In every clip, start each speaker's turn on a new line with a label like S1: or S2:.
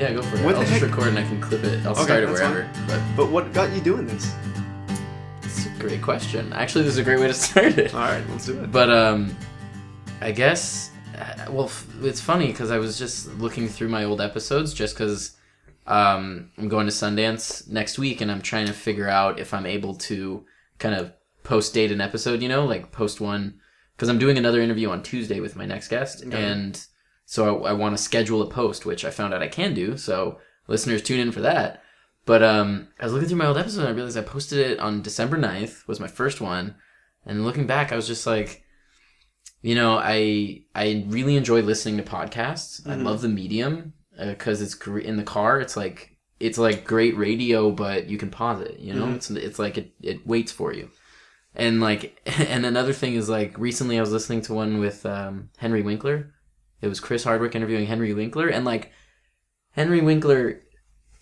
S1: Yeah, go for it.
S2: What
S1: I'll
S2: the
S1: just
S2: heck?
S1: record and I can clip it. I'll
S2: Okay,
S1: start it
S2: that's
S1: wherever. But
S2: But what got you doing this?
S1: it's a great question. Actually, this is a great way to start it.
S2: All right, let's do it.
S1: But um, I guess uh, well, f- it's funny because I was just looking through my old episodes just because um, I'm going to Sundance next week and I'm trying to figure out if I'm able to kind of post date an episode. You know, like post one because I'm doing another interview on Tuesday with my next guest and so I, I want to schedule a post, which I found out I can do. So listeners tune in for that. But um, I was looking through my old episode and I realized I posted it on December 9th was my first one. And looking back, I was just like, you know, I I really enjoy listening to podcasts. I
S2: Mhm.
S1: love the medium because it's gr- in the car. It's like it's like great radio, but you can pause it. You know,
S2: Mhm.
S1: it's it's like it, it waits for you. And like, and another thing is like recently I was listening to one with um, Henry Winkler. It was Chris Hardwick interviewing Henry Winkler, and like Henry Winkler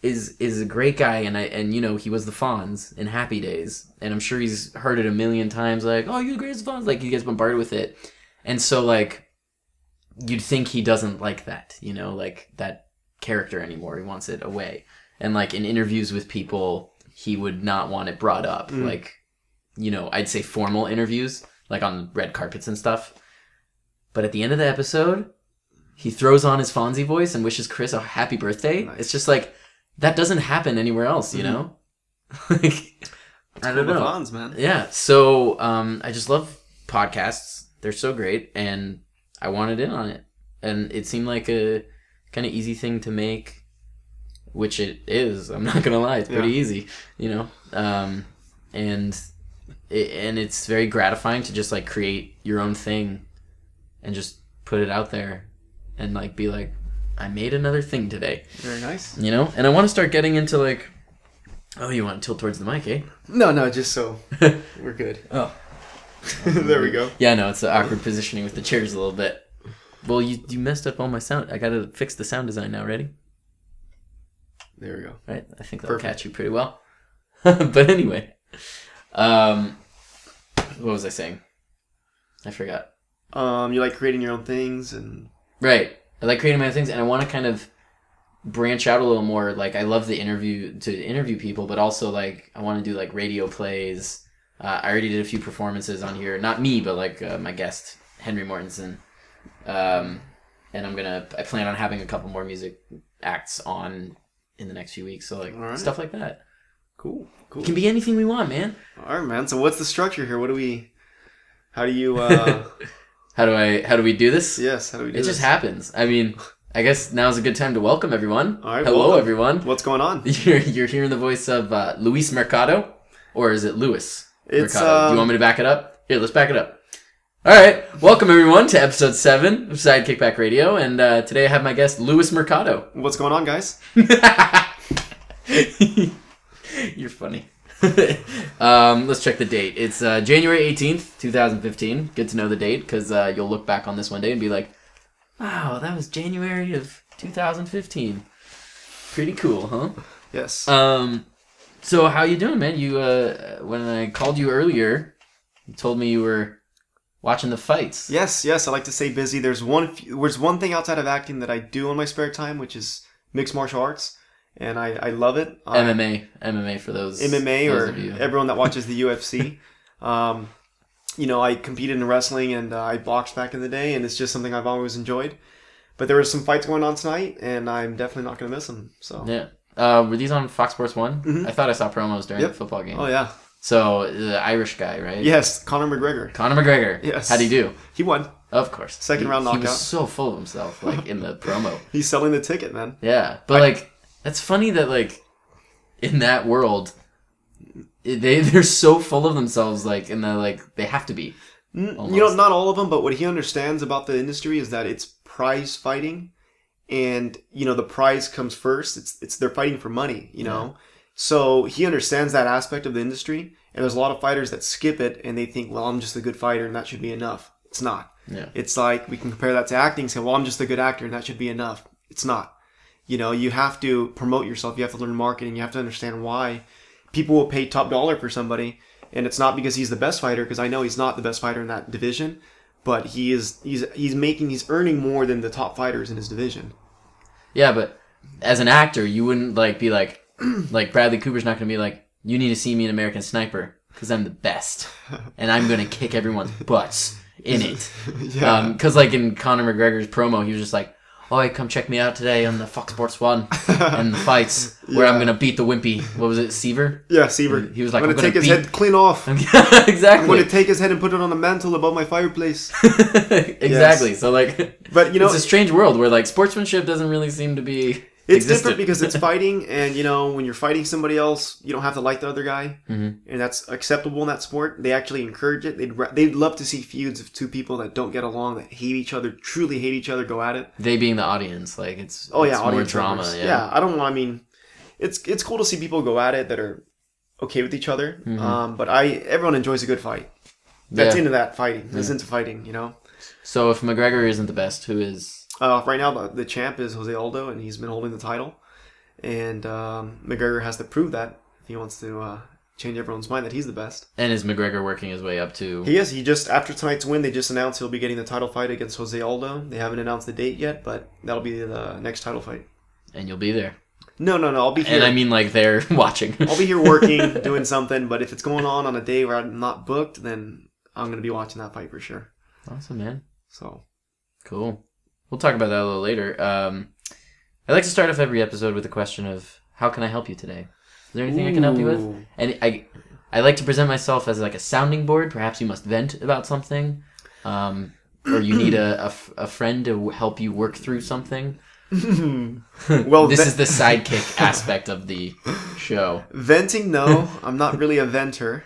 S1: is is a great guy, and I and you know he was the Fonz in Happy Days, and I'm sure he's heard it a million times. Like, oh, you're the greatest Fonz. Like he gets bombarded with it, and so like you'd think he doesn't like that, you know, like that character anymore. He wants it away, and like in interviews with people, he would not want it brought up.
S2: Mm.
S1: Like, you know, I'd say formal interviews, like on red carpets and stuff. But at the end of the episode, he throws on his Fonzie voice and wishes Chris a happy birthday.
S2: Nice.
S1: It's just like that doesn't happen anywhere else, you
S2: Mhm.
S1: know. like, I don't know.
S2: Fonz, man.
S1: Yeah, so um, I just love podcasts. They're so great, and I wanted in on it, and it seemed like a kind of easy thing to make, which it is. I'm not gonna lie, it's pretty
S2: Yeah.
S1: easy, you know. Um, and it, and it's very gratifying to just like create your own thing, and just put it out there, and like be like, I made another thing today,
S2: Very nice.
S1: you know. And I want to start getting into like, oh, you want to tilt towards the mic, eh?
S2: No, no, just so we're good.
S1: Oh.
S2: there we go.
S1: Yeah, no, it's awkward positioning with the chairs a little bit. Well, you you messed up all my sound. I gotta fix the sound design now. Ready?
S2: There we go.
S1: Right? I think that'll
S2: Perfect.
S1: catch you pretty well. but anyway, um, what was I saying? I forgot.
S2: Um, you like creating your own things and
S1: Right. I like creating my own things, and I want to kind of branch out a little more. Like, I love the interview to interview people, but also like I want to do like radio plays. Uh, I already did a few performances on here. Not me, but like uh, my guest Henry Mortensen. Um, and I'm gonna. I plan on having a couple more music acts on in the next few weeks. So like
S2: Alright.
S1: stuff like that.
S2: cool, cool.
S1: It can be anything we want, man.
S2: All right, man. So what's the structure here? What do we? How do you? uh
S1: How do I? How do we do this?
S2: Yes. How do we do this?
S1: it
S2: this?
S1: just happens. I mean, I guess now's a good time to welcome everyone.
S2: All right,
S1: Hello,
S2: welcome.
S1: everyone.
S2: What's going on?
S1: You're, you're hearing the voice of uh, Luis Mercado, or is it Luis
S2: It's
S1: Mercado? Do
S2: um,
S1: you want me to back it up? Here, let's back it up. All right, welcome everyone to episode seven of Side Kickback Radio, and uh, today I have my guest Luis Mercado.
S2: what's going on, guys?
S1: You're funny. um, let's check the date. It's uh, January 18th, 2015. Good to know the date because uh, you'll look back on this one day and be like, wow, that was January of 2015. Pretty cool, huh?
S2: Yes.
S1: Um, so how you doing, man? You uh, when I called you earlier, you told me you were watching the fights.
S2: yes, yes. I like to stay busy. There's one. There's one thing outside of acting that I do in my spare time, which is mixed martial arts, and I I love it. I-
S1: MMA, MMA for those
S2: MMA
S1: those
S2: or everyone that watches the UFC. Um, you know, I competed in wrestling and uh, I boxed back in the day, and it's just something I've always enjoyed. But there were some fights going on tonight, and I'm definitely not going to miss them. So,
S1: Yeah. Uh, were these on Fox Sports One?
S2: Mhm.
S1: I thought I saw promos during
S2: Yep.
S1: the football game.
S2: oh yeah,
S1: So the Irish guy, right?
S2: yes, Conor McGregor,
S1: Conor McGregor.
S2: Yes.
S1: How'd he do?
S2: he won.
S1: Of course.
S2: Second
S1: He-
S2: round
S1: He
S2: knockout.
S1: was so full of himself, like in the promo.
S2: He's selling the ticket, man.
S1: Yeah, but like that's funny that like in that world, they they're so full of themselves, like in the like they have to be. Almost.
S2: You know, not all of them, but what he understands about the industry is that it's prize fighting, and you know the prize comes first. It's it's they're fighting for money. You know, so he understands that aspect of the industry, and there's a lot of fighters that skip it and they think, well, I'm just a good fighter and that should be enough. It's not.
S1: Yeah.
S2: It's like we can compare that to acting. Say, well, I'm just a good actor and that should be enough. It's not. You know, you have to promote yourself. You have to learn marketing. You have to understand why people will pay top dollar for somebody, and it's not because he's the best fighter. Because I know he's not the best fighter in that division, but he is. He's he's making. He's earning more than the top fighters in his division.
S1: Yeah, but as an actor, you wouldn't like be like, like Bradley Cooper's not gonna be like, you need to see me in American Sniper because I'm the best, and I'm gonna kick everyone's butts in it.
S2: yeah.
S1: Um, because like in Conor McGregor's promo, he was just like, "Oh, hey, come check me out today on the Fox Sports One and the fights where I'm gonna beat the wimpy. What was it, Siver?
S2: yeah, Siver.
S1: He was like,
S2: I'm
S1: "I'm
S2: gonna
S1: gonna
S2: take his
S1: beat-
S2: head clean off.
S1: exactly.
S2: I'm gonna take his head and put it on a mantle above my fireplace.
S1: exactly. So like,
S2: But you know,
S1: it's a strange world where like sportsmanship doesn't really seem to be.
S2: It's
S1: existent.
S2: different because it's fighting, and you know when you're fighting somebody else, you don't have to like the other guy,
S1: Mhm.
S2: and that's acceptable in that sport. They actually encourage it. They'd they'd love to see feuds of two people that don't get along, that hate each other, truly hate each other, go at it.
S1: they being the audience. Like it's
S2: Oh yeah,
S1: it's more
S2: audience
S1: drama.
S2: members.
S1: Yeah.
S2: I don't want. I mean, it's it's cool to see people go at it that are okay with each other.
S1: Mhm.
S2: Um, but I everyone enjoys a good fight. That's
S1: Yeah.
S2: into that fighting. That's
S1: Yeah.
S2: into fighting. You know.
S1: So if McGregor isn't the best, who is?
S2: Uh, right now, the, the champ is Jose Aldo, and he's been holding the title. And um, McGregor has to prove that if he wants to uh, change everyone's mind that he's the best.
S1: And is McGregor working his way up to?
S2: He is. He just after tonight's win, they just announced he'll be getting the title fight against Jose Aldo. They haven't announced the date yet, but that'll be the next title fight.
S1: and you'll be there.
S2: No, no, no. I'll be here.
S1: And I mean, like they're watching.
S2: I'll be here working, doing something. But if it's going on on a day where I'm not booked, then I'm gonna be watching that fight for sure.
S1: awesome, man.
S2: So
S1: Cool. We'll talk about that a little later. Um, I like to start off every episode with a question of how can I help you today? Is there anything I can help you with? And I, I like to present myself as like a sounding board. Perhaps you must vent about something, um, or you need a a friend to help you work through something.
S2: well,
S1: this
S2: ve-
S1: is the sidekick aspect of the show.
S2: venting. No, I'm not really a venter.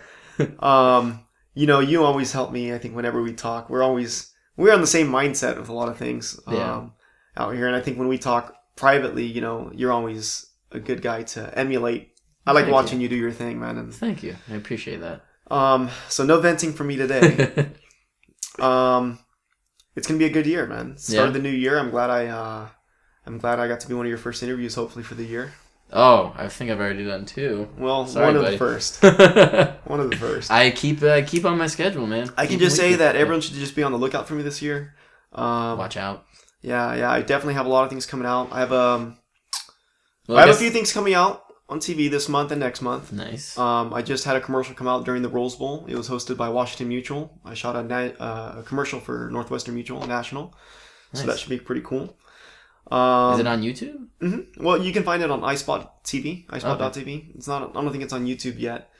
S2: Um, you know, you always help me. I think whenever we talk, we're always we're on the same mindset with a lot of things
S1: Yeah.
S2: um, out here. And I think when we talk privately, you know, you're always a good guy to emulate. I like
S1: Thank
S2: watching you. do your thing, man. And
S1: Thank you. I appreciate that.
S2: um, so no venting for me today. um, it's gonna be a good year, man. Start
S1: Yeah.
S2: of the new year. I'm glad I uh, I'm glad I got to be one of your first interviews, hopefully for the year.
S1: Oh, I think I've already done two.
S2: Well,
S1: Sorry,
S2: one of
S1: buddy.
S2: the first. One of the first.
S1: I keep uh, keep on my schedule, man.
S2: I can
S1: Keep
S2: just say that everyone should just be on the lookout for me this year. Um,
S1: Watch out.
S2: yeah, yeah, I definitely have a lot of things coming out. I have um,
S1: Well,
S2: I have a few things coming out on TV this month and next month.
S1: Nice.
S2: Um, I just had a commercial come out during the Rose Bowl. It was hosted by Washington Mutual. I shot a, na- uh, a commercial for Northwestern Mutual National, so that should be pretty cool. Um,
S1: Is it on YouTube?
S2: mhm. Well, you can find it on iSpot TV, iSpot.tv. It's not. I don't think it's on YouTube yet,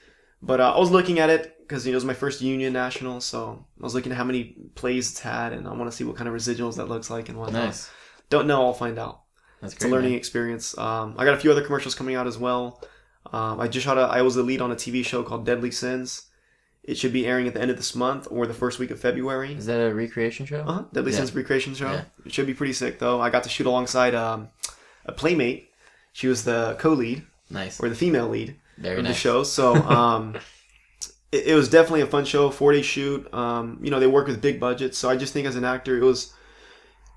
S2: but uh, I was looking at it because it was my first Union National, so I was looking at how many plays it's had, and I want to see what kind of residuals that looks like and whatnot.
S1: Nice.
S2: Don't know. I'll find out.
S1: That's
S2: It's a
S1: great.
S2: learning
S1: man.
S2: experience. Um, I got a few other commercials coming out as well. Um, I just shot a. I was the lead on a TV show called Deadly Sins. It should be airing at the end of this month or the first week of February.
S1: Is that a recreation show?
S2: Uh-huh. Deadly
S1: Yeah.
S2: Sins Recreation Show.
S1: Yeah.
S2: It should be pretty sick though. I got to shoot alongside um, a playmate. She was the co-lead
S1: Nice.
S2: or the female lead
S1: Very
S2: of the show. So um, it, it was definitely a fun show. Four day shoot. Um, you know they work with big budgets, so I just think as an actor it was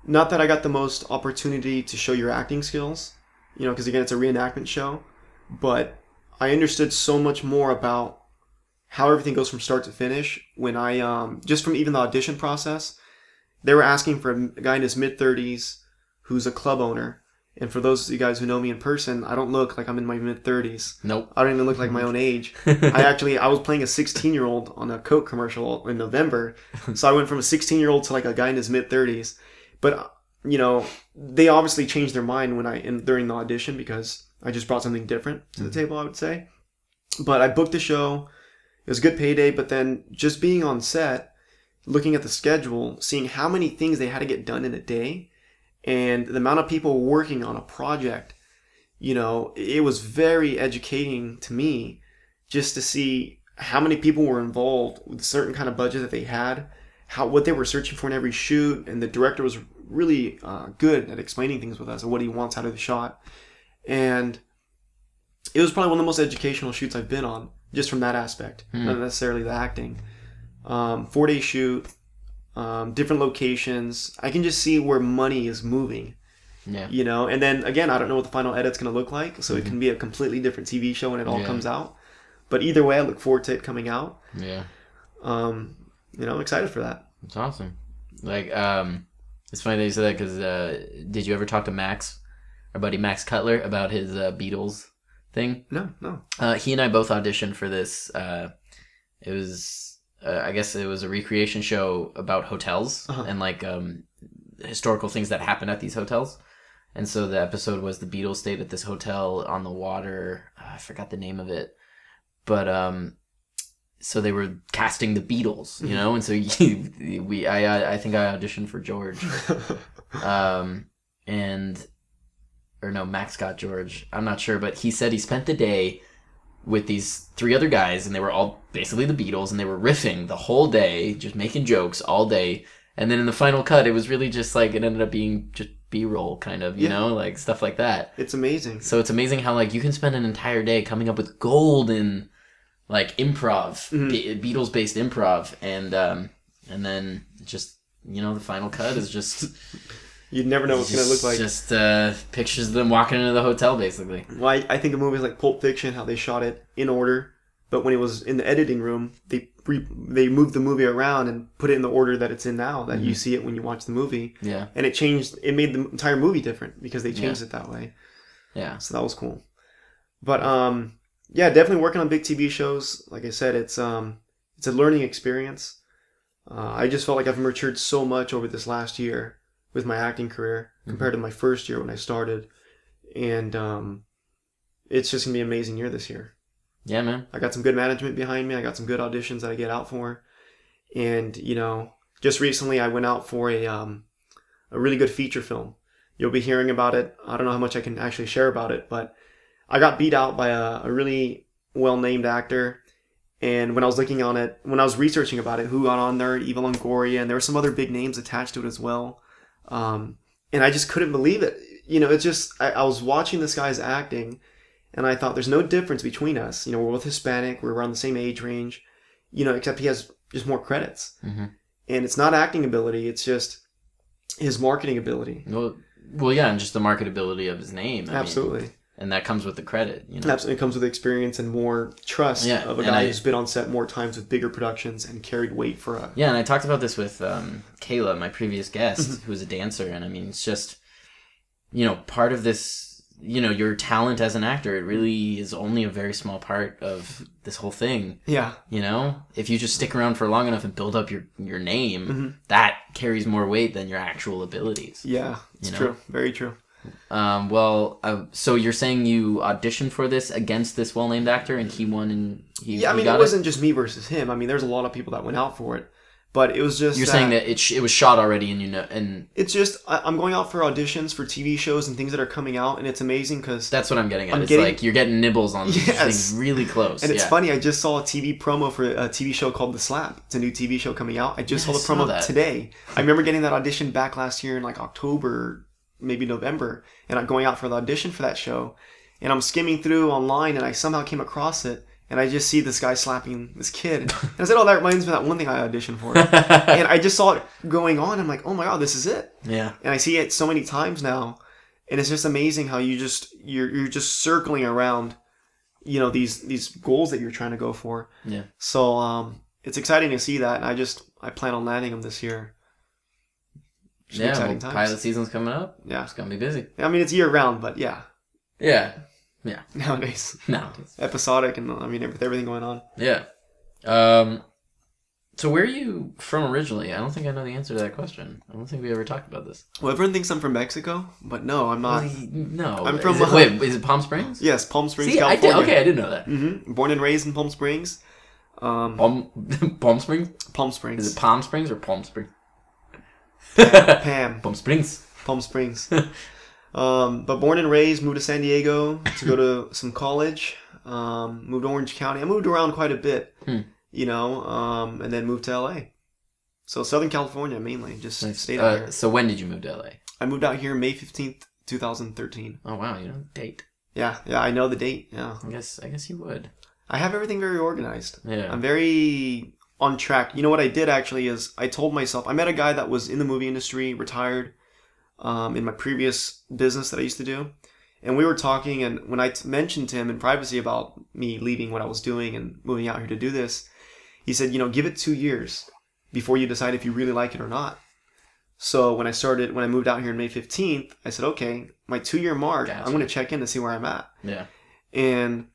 S2: not that I got the most opportunity to show your acting skills. You know, because again it's a reenactment show, but I understood so much more about how everything goes from start to finish when I um, just from even the audition process. They were asking for a guy in his mid thirties who's a club owner. And for those of you guys who know me in person, I don't look like I'm in my mid 30s.
S1: Nope.
S2: I don't even look like my own age. I actually I was playing a 16 year old on a Coke commercial in November, so I went from a 16 year old to like a guy in his mid 30s. But you know, they obviously changed their mind when I in, during the audition because I just brought something different to the table. I would say, but I booked the show. It was a good payday, but then just being on set, looking at the schedule, seeing how many things they had to get done in a day, and the amount of people working on a project you know, it was very educating to me just to see how many people were involved with a certain kind of budget that they had, how what they were searching for in every shoot, and the director was really uh, good at explaining things with us and what he wants out of the shot, and it was probably one of the most educational shoots I've been on just from that aspect,
S1: Hmm.
S2: not necessarily the acting. Um, four day shoot, um, different locations. I can just see where money is moving
S1: Yeah.
S2: you know and then again i don't know what the final edit's going to look like so it can be a completely different tv show when it all
S1: Yeah.
S2: comes out but either way i look forward to it coming out
S1: Yeah.
S2: um you know i'm excited for that
S1: It's awesome. Like, um, it's funny that you said that because uh, did you ever talk to Max our buddy Max Cutler about his uh, Beatles thing?
S2: No, no.
S1: Uh, he and I both auditioned for this. Uh, it was, uh, I guess, it was a recreation show about hotels
S2: Uh-huh.
S1: and like um, historical things that happen at these hotels. And so the episode was the Beatles stayed at this hotel on the water. Uh, I forgot the name of it, but um, so they were casting the Beatles, you know. And so we, I, I, I think I auditioned for George um, and or no, Max got George. I'm not sure, but he said he spent the day with these three other guys, and they were all basically the Beatles, and they were riffing the whole day, just making jokes all day. And then in the final cut, it was really just like it ended up being just B-roll, kind of, you
S2: Yeah.
S1: know, like stuff like that.
S2: it's amazing.
S1: So it's amazing how like you can spend an entire day coming up with golden like improv,
S2: Mhm.
S1: Be- Beatles based improv, and um, and then just you know the final cut is just
S2: You never know what's gonna look like.
S1: Just uh, pictures of them walking into the hotel, basically.
S2: Well, I, I think of movies like Pulp Fiction, how they shot it in order, but when it was in the editing room, they re- they moved the movie around and put it in the order that it's in now, that you see it when you watch the movie,
S1: Yeah,
S2: and it changed. It made the entire movie different because they changed it that way.
S1: yeah,
S2: So that was cool. But um, yeah, definitely working on big TV shows. Like I said, it's um, it's a learning experience. Uh, I just felt like I've matured so much over this last year with my acting career compared to my first year when I started, and um, it's just gonna be an amazing year this year.
S1: yeah, man.
S2: I got some good management behind me. I got some good auditions that I get out for, and you know, just recently I went out for a um, a really good feature film. You'll be hearing about it. I don't know how much I can actually share about it, but I got beat out by a, a really well named actor. And when I was looking on it, when I was researching about it, who got on there, Eva Longoria, and there were some other big names attached to it as well. Um, and I just couldn't believe it. You know, it's just I, I was watching this guy's acting, and I thought there's no difference between us. You know, we're both Hispanic, we're around the same age range. You know, except he has just more credits,
S1: Mhm.
S2: and it's not acting ability; it's just his marketing ability.
S1: Well, well, yeah, and just the marketability of his name. I mean,
S2: Absolutely,
S1: and that comes with the credit, you know.
S2: absolutely, it comes with experience and more trust
S1: Yeah,
S2: of a guy
S1: I-
S2: who's been on set more times with bigger productions and carried weight for a.
S1: Yeah, and I talked about this with um, Kayla, my previous guest,
S2: Mm-hmm.
S1: who was a dancer, and I mean, it's just, you know, part of this, you know, your talent as an actor, it really is only a very small part of this whole thing.
S2: Yeah,
S1: You know, if you just stick around for long enough and build up your your name,
S2: Mhm.
S1: that carries more weight than your actual abilities.
S2: yeah, it's
S1: You know?
S2: true, very true.
S1: Um, well, uh, so you're saying you auditioned for this against this well-named actor, and he won, and he,
S2: Yeah, I mean,
S1: got
S2: it wasn't just me versus him. I mean, there's a lot of people that went out for it, but it was just.
S1: You're saying that it sh- it was shot already, and you know, and
S2: It's just I, I'm going out for auditions for TV shows and things that are coming out, and it's amazing because
S1: that's what I'm getting at.
S2: I'm
S1: it's
S2: getting-
S1: like you're getting nibbles on
S2: Yes.
S1: things really close.
S2: And it's
S1: yeah.
S2: funny, I just saw a TV promo for a TV show called The Slap. It's a new TV show coming out. I just
S1: Yeah,
S2: saw the promo
S1: that.
S2: today. I remember getting that audition back last year in like October, maybe November, and I'm going out for the audition for that show. And I'm skimming through online and I somehow came across it and I just see this guy slapping this kid. And I said, Oh, that reminds me of that one thing I auditioned for. and I just saw it going on. I'm like, Oh my god, this is it.
S1: yeah,
S2: and I see it so many times now, and it's just amazing how you just you're you're just circling around, you know these these goals that you're trying to go for.
S1: yeah.
S2: So um, it's exciting to see that, and I just I plan on landing them this year.
S1: Yeah, well,
S2: exciting times.
S1: pilot season's coming up.
S2: Yeah,
S1: It's gonna be busy.
S2: I mean it's year round, but yeah,
S1: Yeah, yeah.
S2: nowadays
S1: no,
S2: episodic, and I mean with everything going on.
S1: yeah. Um, so where are you from originally? I don't think I know the answer to that question. I don't think we ever talked about this.
S2: Well, everyone thinks I'm from Mexico, but no, I'm not.
S1: no,
S2: I'm from,
S1: Is it,
S2: uh,
S1: wait, is it Palm Springs?
S2: Yes, Palm Springs,
S1: See, I did.
S2: California.
S1: Okay, I didn't know that.
S2: Mm-hmm. Born and raised in Palm Springs. Um,
S1: Palm Palm Springs.
S2: Palm Springs.
S1: Is it Palm Springs or Palm Springs?
S2: Pam.
S1: Palm Springs.
S2: Palm Springs. um, but born and raised, moved to San Diego to go to some college. Um, moved to Orange County. I moved around quite a bit,
S1: Hmm.
S2: you know, um, and then moved to LA. So Southern California mainly, just stayed out
S1: Uh,
S2: here.
S1: so when did you move to LA?
S2: I moved out here May fifteenth, two thousand thirteen.
S1: Oh wow, you know the date.
S2: Yeah, yeah, I know the date. Yeah,
S1: I guess I guess you would.
S2: I have everything very organized.
S1: Yeah.
S2: I'm very on track. You know what I did actually is I told myself I met a guy that was in the movie industry, retired, um, in my previous business that I used to do, and we were talking. And when I t- mentioned to him in privacy about me leaving what I was doing and moving out here to do this, he said, you know, give it two years before you decide if you really like it or not. So when I started, when I moved out here on May 15th, I said, okay, my two year mark,
S1: Gotcha.
S2: I'm going to check in to see where I'm at.
S1: Yeah.
S2: And,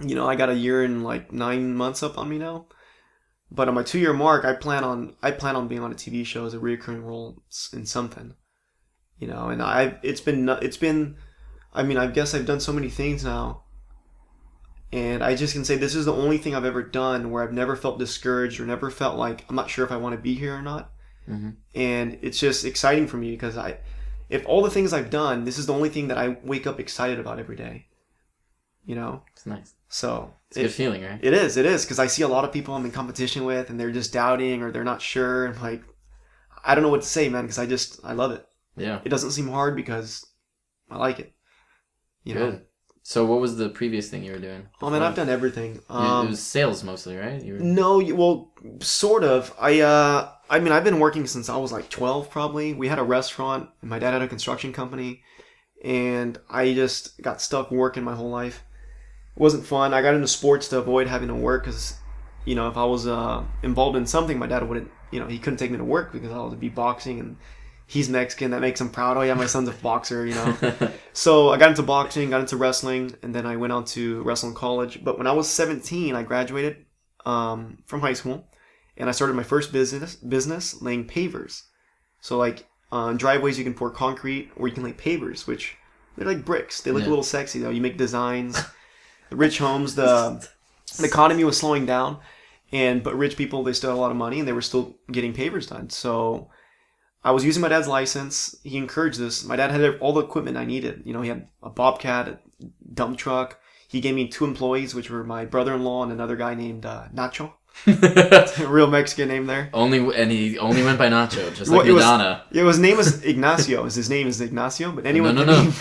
S2: you know, I got a year and like nine months up on me now. But on my two year mark, I plan on I plan on being on a TV show as a recurring role in something, you know. And I've it's been it's been, I mean, I guess I've done so many things now, and I just can say this is the only thing I've ever done where I've never felt discouraged or never felt like I'm not sure if I want to be here or not.
S1: Mhm.
S2: And it's just exciting for me because I, if all the things I've done, this is the only thing that I wake up excited about every day. You know,
S1: It's nice.
S2: so
S1: It's a good feeling, right?
S2: it is. It is because I see a lot of people I'm in competition with, and they're just doubting or they're not sure. And like, I don't know what to say, man, because I just I love it.
S1: Yeah.
S2: It doesn't seem hard because I like it. You know.
S1: So what was the previous thing you were doing?
S2: Oh man. I've done everything. Um,
S1: it was sales mostly, right? You were,
S2: No, well, sort of. I uh, I mean, I've been working since I was like twelve, probably. We had a restaurant, and my dad had a construction company, and I just got stuck working my whole life. It wasn't fun. I got into sports to avoid having to work because, you know, if I was uh, involved in something, my dad wouldn't. You know, he couldn't take me to work because I would be boxing, and he's Mexican. That makes him proud. Oh yeah, my son's a boxer. You know. So I got into boxing, got into wrestling, and then I went on to wrestle in college. But when I was 17, I graduated um, from high school, and I started my first business business laying pavers. So like on driveways, you can pour concrete, or you can lay pavers, which they're like bricks. They look
S1: Yeah.
S2: a little sexy though. You make designs. rich homes, the the economy was slowing down, and but rich people they still had a lot of money, and they were still getting pavers done. So I was using my dad's license. He encouraged this. My dad had all the equipment I needed. You know, he had a bobcat, a dump truck. He gave me two employees, which were my brother-in-law and another guy named uh, Nacho, a real Mexican name there.
S1: only and he only went by Nacho, just
S2: Well,
S1: like
S2: it was-
S1: Madonna.
S2: Yeah, his name is Ignacio. His name is Ignacio, but anyone
S1: no, no.
S2: name-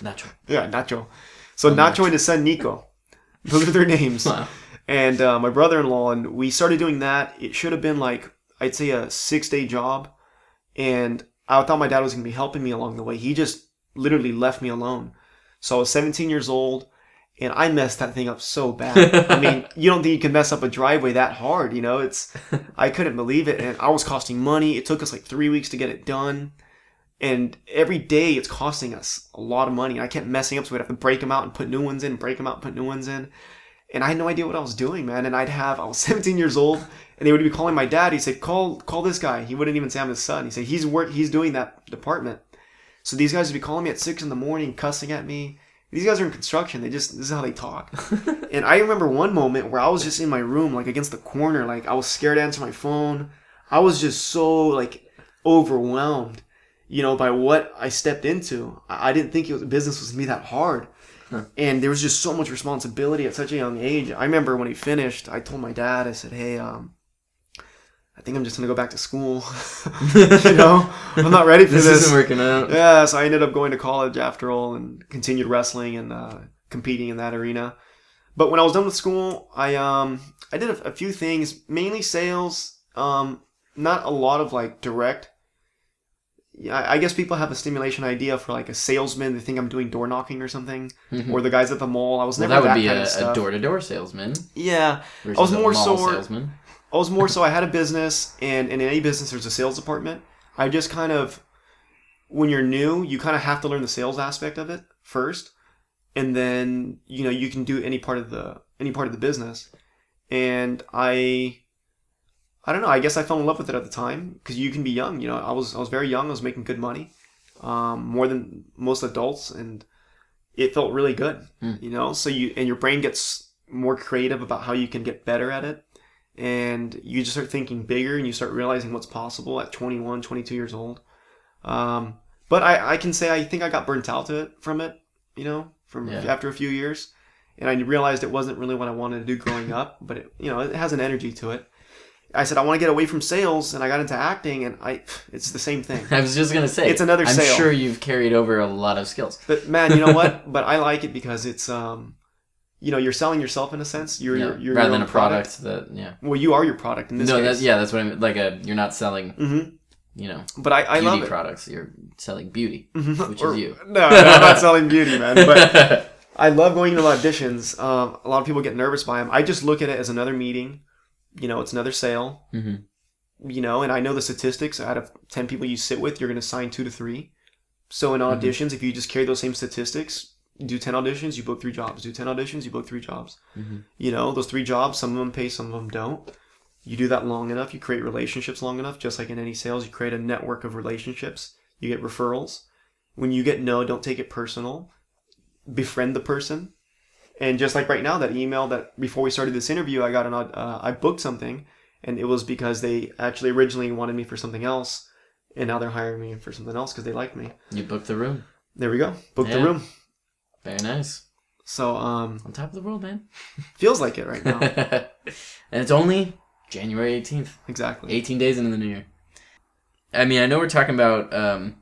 S1: Nacho.
S2: yeah, Nacho. So
S1: Oh,
S2: Nacho and his son Nico. Those are their names.
S1: Wow.
S2: and uh, my brother-in-law and we started doing that. It should have been like i'd say a six day job. And i thought my dad was going to be helping me along the way. He just literally left me alone. So i was 17 years old and i messed that thing up so bad. I mean you don't think you can mess up a driveway that hard you know? It's i couldn't believe it. And i was costing money. It took us like three weeks to get it done and every day it's costing us a lot of money i kept messing up so we'd have to break them out and put new ones in break them out and put new ones in and I had no idea what I was doing, man. And I'd have I was 17 years old, and they would be calling my dad. He said, "Call, call this guy." He wouldn't even say I'm his son. He said he's work, he's doing that department. So these guys would be calling me at six in the morning, cussing at me. These guys are in construction. They just this is how they talk. and I remember one moment where I was just in my room, like against the corner, like I was scared to answer my phone. I was just so like overwhelmed, you know, by what I stepped into. I, I didn't think it was business was gonna be that hard and there was just so much responsibility at such a young age. I remember when he finished, I told my dad, I said, "Hey, um, I think I'm just gonna go back to school. you know, I'm not ready for
S1: This,
S2: this."
S1: isn't working out.
S2: yeah, so I ended up going to college after all and continued wrestling and uh, competing in that arena. But when I was done with school, I um I did a, a few things, mainly sales. Um, not a lot of like direct. Yeah, I I guess people have a stimulation idea for like a salesman. They think I'm doing door knocking or something,
S1: Mhm.
S2: or the guys at the mall. I was
S1: Well,
S2: never
S1: that would
S2: that,
S1: be a,
S2: of
S1: a door-to-door salesman.
S2: Yeah,
S1: Versus
S2: was more so-
S1: salesman.
S2: I was more so I had a business and, and in any business there's a sales department. I just kind of when you're new, you kind of have to learn the sales aspect of it first. And then, you know, you can do any part of the any part of the business. And I I don't know, I guess I fell in love with it at the time because you can be young, you know. I was I was very young, I was making good money. Um, more than most adults and it felt really good,
S1: Hmm.
S2: you know. So you and your brain gets more creative about how you can get better at it and you just start thinking bigger and you start realizing what's possible at 21 22 years old um, but I, I can say i think i got burnt out to it from it you know from
S1: Yeah.
S2: after a few years and i realized it wasn't really what i wanted to do growing up but it you know it has an energy to it i said i want to get away from sales and i got into acting and i it's the same thing
S1: I was just gonna say
S2: It's another sale.
S1: I'm
S2: sale.
S1: sure you've carried over a lot of skills.
S2: but man you know what but i like it because it's um you know you're selling yourself in a sense you're,
S1: Yeah,
S2: you're, you're
S1: rather
S2: your
S1: than a product, that yeah.
S2: well you are your product in this
S1: No,
S2: case
S1: that's yeah, that's what I mean. Like a you're not selling,
S2: hmm
S1: you know,
S2: but i, I love it
S1: products. You're selling beauty,
S2: Mhm.
S1: which
S2: Or-
S1: is you.
S2: No, no, I'm not selling beauty, man. But I love going to auditions. Um, a lot of people get nervous by them. I just look at it as another meeting. You know, it's another sale,
S1: hmm
S2: you know, and I know the statistics. Out of ten people you sit with, you're going to sign two to three. So in
S1: Mhm.
S2: auditions, if you just carry those same statistics, do ten auditions, you book three jobs. Do ten auditions, you book three jobs.
S1: Mhm.
S2: You know, those three jobs, some of them pay, some of them don't. You do that long enough, you create relationships long enough. Just like in any sales, you create a network of relationships. You get referrals. When you get no, don't take it personal. Befriend the person. And just like right now, that email that before we started this interview, I got an uh, I booked something, and it was because they actually originally wanted me for something else, and now they're hiring me for something else because they like me.
S1: You booked the room.
S2: There we go, booked the room.
S1: Very nice.
S2: So um,
S1: On top of the world, man.
S2: feels like it right now.
S1: and it's only January 18th.
S2: exactly.
S1: 18 days into the new year. I mean, I know we're talking about um,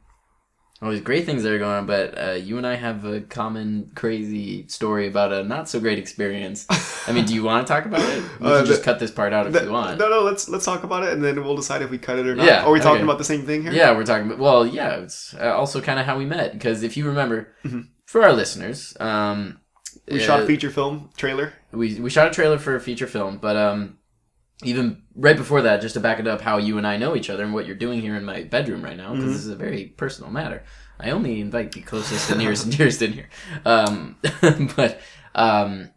S1: all these great things that are going on, but uh, you and I have a common crazy story about a not so great experience. I mean, do you want to talk about it? We
S2: Uh,
S1: can just
S2: the-
S1: cut this part out if
S2: Th-
S1: you want.
S2: No, no. Let's let's talk about it, and then we'll decide if we cut it or not.
S1: Yeah,
S2: Are we talking
S1: okay.
S2: about the same thing here?
S1: Yeah, we're talking about. Well, yeah, it's uh, also kind of how we met because if you remember,
S2: Mhm.
S1: for our listeners, um,
S2: We shot
S1: uh,
S2: a feature film trailer.
S1: we we shot a trailer for a feature film, but um, even right before that, just to back it up, how you and I know each other and what you're doing here in my bedroom right now, because
S2: Mhm.
S1: this is a very personal matter. I only invite the closest and nearest and dearest in here. Um, but um,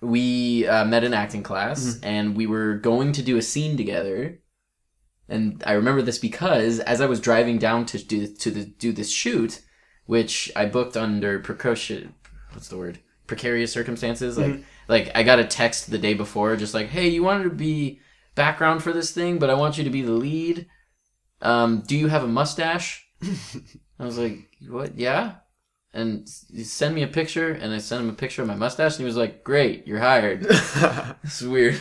S1: we uh, met in acting class, and we were going to do a scene together. And I remember this because as I was driving down to do to the, do this shoot, which I booked under precocious, what's the word? Precarious circumstances. Like, like I got a text the day before, just like, "Hey, you wanted to be background for this thing, but I want you to be the lead. Um, do you have a mustache?" I was like, "What? Yeah." And s- you send me a picture, and I sent him a picture of my mustache, and he was like, "Great, you're hired." This is weird.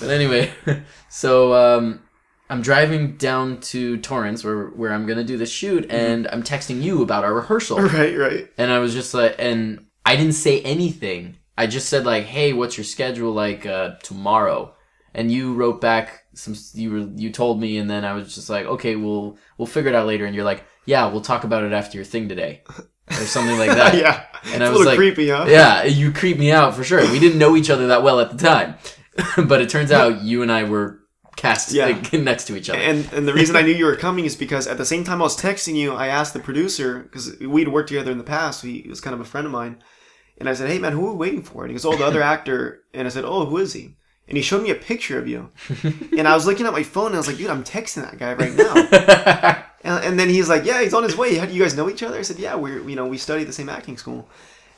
S1: But anyway, so um, I'm driving down to Torrance where where I'm gonna do the shoot, and I'm texting you about our rehearsal,
S2: right, right.
S1: and I was just like, and I didn't say anything. I just said like, "Hey, what's your schedule like uh, tomorrow?" And you wrote back some. You were you told me, and then I was just like, "Okay, we'll we'll figure it out later." And you're like, "Yeah, we'll talk about it after your thing today," or something like that.
S2: yeah.
S1: And
S2: it's
S1: I
S2: a
S1: was
S2: little
S1: like,
S2: creepy, huh?
S1: yeah, you creep me out for sure. We didn't know each other that well at the time, but it turns out you and I were cast
S2: Yeah.
S1: like, next to each other.
S2: And and the reason I knew you were coming is because at the same time I was texting you, I asked the producer because we'd worked together in the past. He was kind of a friend of mine, and I said, "Hey man, who are we waiting for?" And he goes, "Oh, the other actor." And I said, "Oh, who is he?" And he showed me a picture of you, and I was looking at my phone and I was like, "Dude, I'm texting that guy right now." And, and then he's like, "Yeah, he's on his way. How do you guys know each other?" I said, "Yeah, we're you know we studied the same acting school,"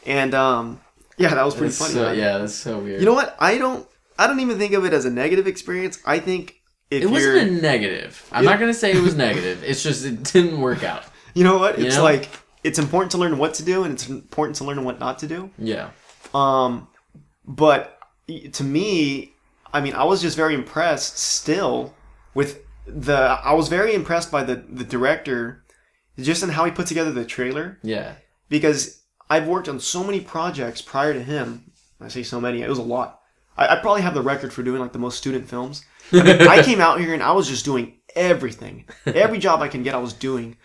S2: and um, yeah, that was pretty
S1: That's
S2: funny.
S1: so- yeah, that's so weird.
S2: You know what? I don't. I don't even think of it as a negative experience. I think if
S1: it wasn't a negative. I'm
S2: Yeah.
S1: not gonna say it was negative. It's just it didn't work out.
S2: you know what?
S1: You
S2: It's
S1: know?
S2: like it's important to learn what to do, and it's important to learn what not to do.
S1: Yeah.
S2: Um, but to me, I mean, I was just very impressed still with the. I was very impressed by the the director, just in how he put together the trailer.
S1: Yeah.
S2: because I've worked on so many projects prior to him. I say so many; it was a lot. I, I probably have the record for doing like the most student films. I, mean, I came out here and I was just doing everything, every job I can get, I was doing.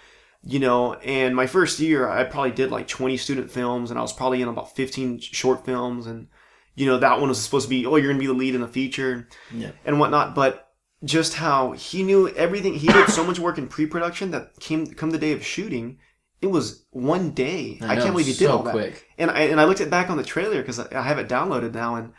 S2: You know, and my first year, I probably did like 20 student films, and I was probably in about 15 short films, and you know that one was supposed to be, oh, you're gonna be the lead in the feature,
S1: Yeah.
S2: and whatnot. But just how he knew everything, he did so much work in pre-production that came come the day of shooting, it was one day. I,
S1: know,
S2: can't believe he
S1: so
S2: did all that.
S1: quick.
S2: And I and I looked at back on the trailer because I I have it downloaded now, and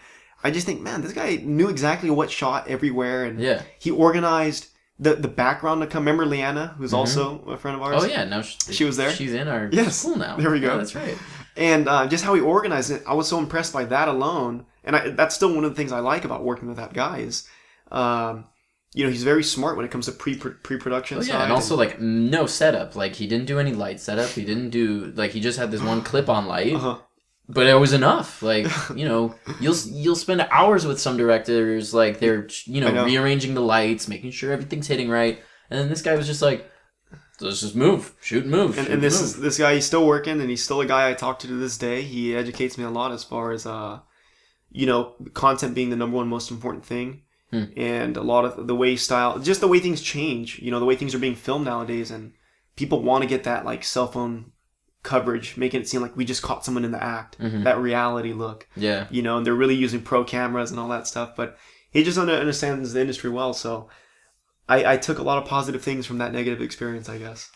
S2: I just think, man, this guy knew exactly what shot everywhere, and
S1: Yeah.
S2: he organized the the background to come. Remember Leanna, who's also a friend of ours.
S1: Oh yeah. Now she,
S2: She was there?
S1: She's in our
S2: Yes.
S1: school now.
S2: There we go.
S1: Yeah, that's right.
S2: and uh, just how he organized it, I was so impressed by that alone. And I, that's still one of the things I like about working with that guy is, um, you know, he's very smart when it comes to pre pre production
S1: Oh yeah, and also like no setup. Like he didn't do any light setup. He didn't do like he just had this one clip on light.
S2: uh-huh.
S1: But it was enough like you know you'll you'll spend hours with some directors like they're you know,
S2: know.
S1: rearranging the lights making sure everything's hitting right and then this guy was just like let's just move shoot and move
S2: and,
S1: shoot
S2: and this
S1: move."
S2: is this guy. He's still working, and he's still a guy I talk to to this day. He educates me a lot as far as uh, you know, content being the number one most important thing,
S1: Hmm.
S2: and a lot of the way style, just the way things change. You know, the way things are being filmed nowadays, and people want to get that like cell phone coverage, making it seem like we just caught someone in the act,
S1: Mhm.
S2: that reality look.
S1: yeah
S2: You know, and they're really using pro cameras and all that stuff, but he just understands the industry well. So I, I took a lot of positive things from that negative experience. I guess.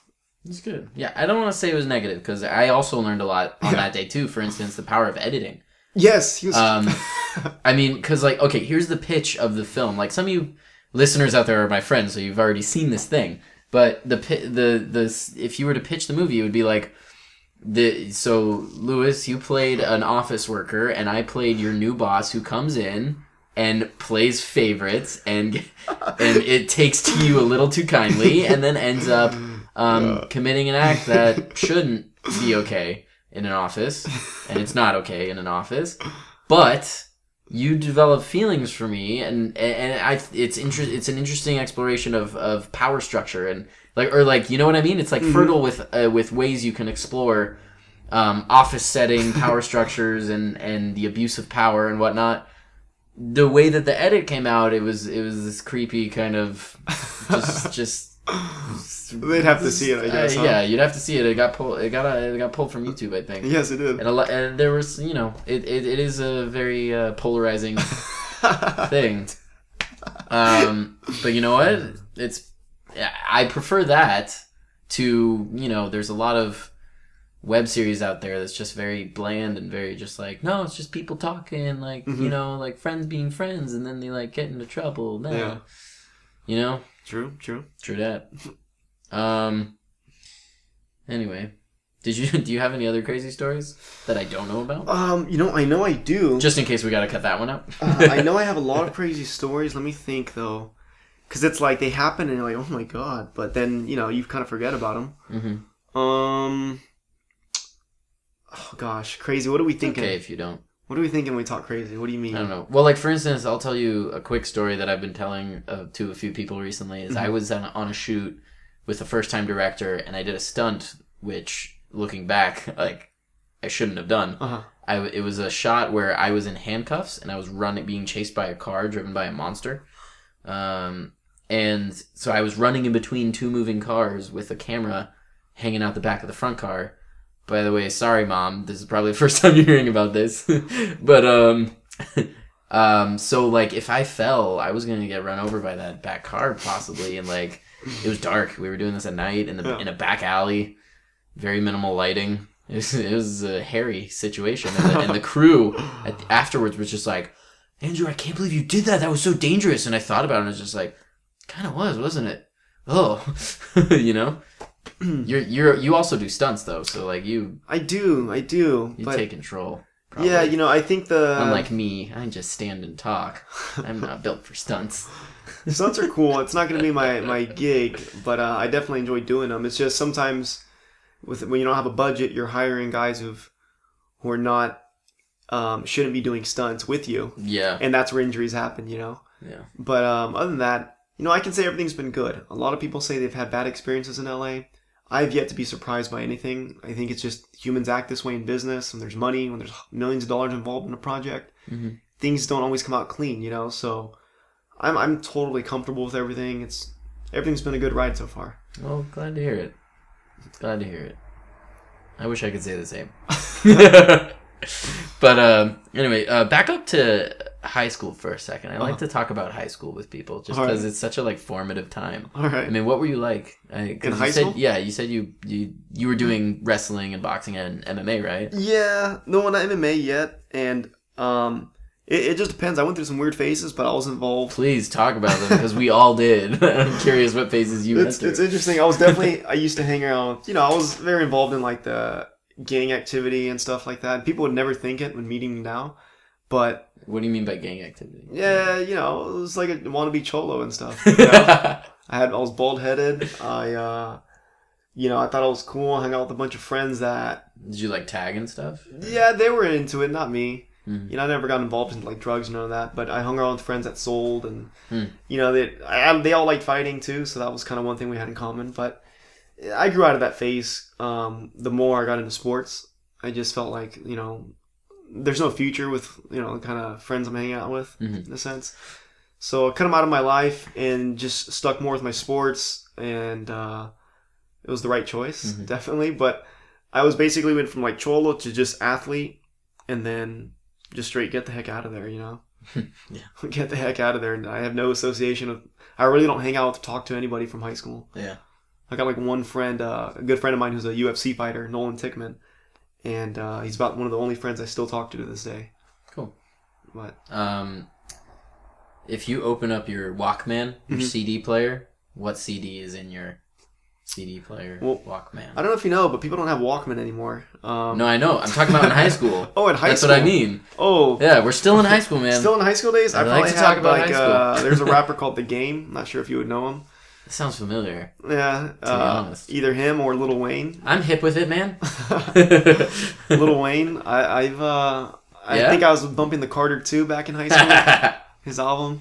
S1: It's good. Yeah, I don't want to say it was negative because I also learned a lot on
S2: Yeah.
S1: that day too. For instance, the power of editing.
S2: Yes, he was.
S1: Um, I mean, because like, okay, here's the pitch of the film. Like, some of you listeners out there are my friends, so you've already seen this thing. But the the the if you were to pitch the movie, it would be like the so Lewis, you played an office worker, and I played your new boss who comes in and plays favorites, and and it takes to you a little too kindly, and then ends up um,
S2: Yeah.
S1: committing an act that shouldn't be okay in an office, and it's not okay in an office, but you develop feelings for me, and and I it's inter- it's an interesting exploration of, of power structure and like or like you know what I mean. It's like
S2: Mhm.
S1: fertile with uh, with ways you can explore um, office setting, power structures, and and the abuse of power and whatnot. The way that the edit came out, it was it was this creepy kind of just just
S2: They'd have to see it, I guess,
S1: Uh,
S2: huh?
S1: Yeah, you'd have to see it. It got pulled. It got uh, it got pulled from YouTube, I think.
S2: yes, it did.
S1: And, a lot, and there was, you know, it, it, it is a very uh, polarizing thing. Um, but you know what? It's I prefer that to you know. There's a lot of web series out there that's just very bland and very just like no, it's just people talking, like you
S2: Mhm.
S1: know, like friends being friends, and then they like get into trouble. No,
S2: Yeah.
S1: you know,
S2: true, true.
S1: true that. Um. Anyway, did you do you have any other crazy stories that I don't know about?
S2: Um, you know, I know I do.
S1: Just in case we gotta cut that one out.
S2: uh, I know I have a lot of crazy stories. Let me think though, because it's like they happen and you're like, oh my god, but then you know you kind of forget about them.
S1: hmm
S2: Um. Oh gosh, crazy. What are we thinking?
S1: Okay, if you don't.
S2: What are we thinking when we talk crazy? What do you mean?
S1: I don't know. Well, like for instance, I'll tell you a quick story that I've been telling uh, to a few people recently. Is I
S2: Mhm.
S1: was on, on a shoot with a first time director, and I did a stunt, which looking back, like I shouldn't have done.
S2: Uh huh.
S1: I it was a shot where I was in handcuffs and I was running, being chased by a car driven by a monster. Um, and so I was running in between two moving cars with a camera hanging out the back of the front car. By the way, sorry, mom. This is probably the first time you're hearing about this, but um, um, so like if I fell, I was gonna get run over by that back car possibly, and like it was dark. We were doing this at night in the
S2: Yeah.
S1: in a back alley, very minimal lighting. It was, it was a hairy situation, and the, and the crew at afterwards was just like, "Andrew, I can't believe you did that. That was so dangerous." And I thought about it, and I was just like, "Kind of was, wasn't it?" Oh, you know, you're you're you also do stunts though, so like you
S2: I do, I do.
S1: you take control. probably.
S2: yeah, you know, I think the
S1: Unlike me, I just stand and talk. I'm not built for stunts.
S2: stunts are cool. It's not going to be my my gig, but uh, I definitely enjoy doing them. It's just sometimes with when you don't have a budget, you're hiring guys who've who are not um, shouldn't be doing stunts with you,
S1: Yeah,
S2: and that's where injuries happen. You know.
S1: yeah.
S2: But um, other than that, you know, I can say everything's been good. A lot of people say they've had bad experiences in LA. I've yet to be surprised by anything. I think it's just humans act this way in business. When there's money, when there's millions of dollars involved in a project,
S1: Mhm.
S2: things don't always come out clean, you know. So, I'm I'm totally comfortable with everything. It's everything's been a good ride so far.
S1: Well, glad to hear it. Glad to hear it. I wish I could say the same. but um, anyway, uh, back up to high school for a second. I like
S2: Uh-huh.
S1: to talk about high school with people just
S2: All right.
S1: because it's such a like formative time.
S2: All right.
S1: I mean, what were you like I,
S2: In
S1: you
S2: high
S1: said,
S2: school?
S1: Yeah, you said you you you were doing wrestling and boxing and MMA, right?
S2: yeah, no, not MMA yet, and um, it, it just depends. I went through some weird phases, but I was involved.
S1: Please talk about them because we all did. I'm curious what phases you went through.
S2: it's interesting. I was definitely I used to hang around. You know, I was very involved in like the gang activity and stuff like that. People would never think it when meeting me now, but
S1: What do you mean by gang activity?
S2: yeah, you know, it was like a wannabe cholo and stuff. you know? I had I was bald headed. I uh, you know, I thought I was cool. I hung out with a bunch of friends that
S1: Did you like tag and stuff?
S2: yeah, they were into it, not me.
S1: Mhm.
S2: You know, I never got involved in like drugs and none of that. But I hung around with friends that sold, and
S1: Hmm.
S2: you know, they I, they all liked fighting too. So that was kind of one thing we had in common. But I grew out of that phase. Um, the more I got into sports, I just felt like you know, there's no future with you know the kind of friends I'm hanging out with
S1: Mhm.
S2: in a sense. So I cut them out of my life and just stuck more with my sports, and uh, it was the right choice,
S1: Mhm.
S2: definitely. But I was basically went from like cholo to just athlete, and then just straight get the heck out of there, you know.
S1: Yeah.
S2: Get the heck out of there. And I have no association with. I really don't hang out to talk to anybody from high school.
S1: Yeah.
S2: I got like one friend, uh, a good friend of mine who's a UFC fighter, Nolan Tickman, and uh, he's about one of the only friends I still talk to to this day.
S1: Cool.
S2: But
S1: Um, if you open up your Walkman, your
S2: Mhm.
S1: CD player, what CD is in your CD player
S2: Well,
S1: Walkman?
S2: I don't know if you know, but people don't have Walkman anymore. Um,
S1: no, I know. I'm talking about in high school.
S2: Oh, in high
S1: That's
S2: school.
S1: That's what I mean.
S2: Oh,
S1: Yeah, we're still in high school, man.
S2: Still in high school days, I,
S1: I like to
S2: had
S1: talk about
S2: like
S1: high school.
S2: uh, there's a rapper called The Game. I'm not sure if you would know him.
S1: That sounds familiar.
S2: Yeah,
S1: be
S2: uh,
S1: honest.
S2: either him or Little Wayne.
S1: I'm hip with it, man.
S2: Little Wayne. I, I've uh, I
S1: Yeah?
S2: think I was bumping the Carter 2 back in high school. his album.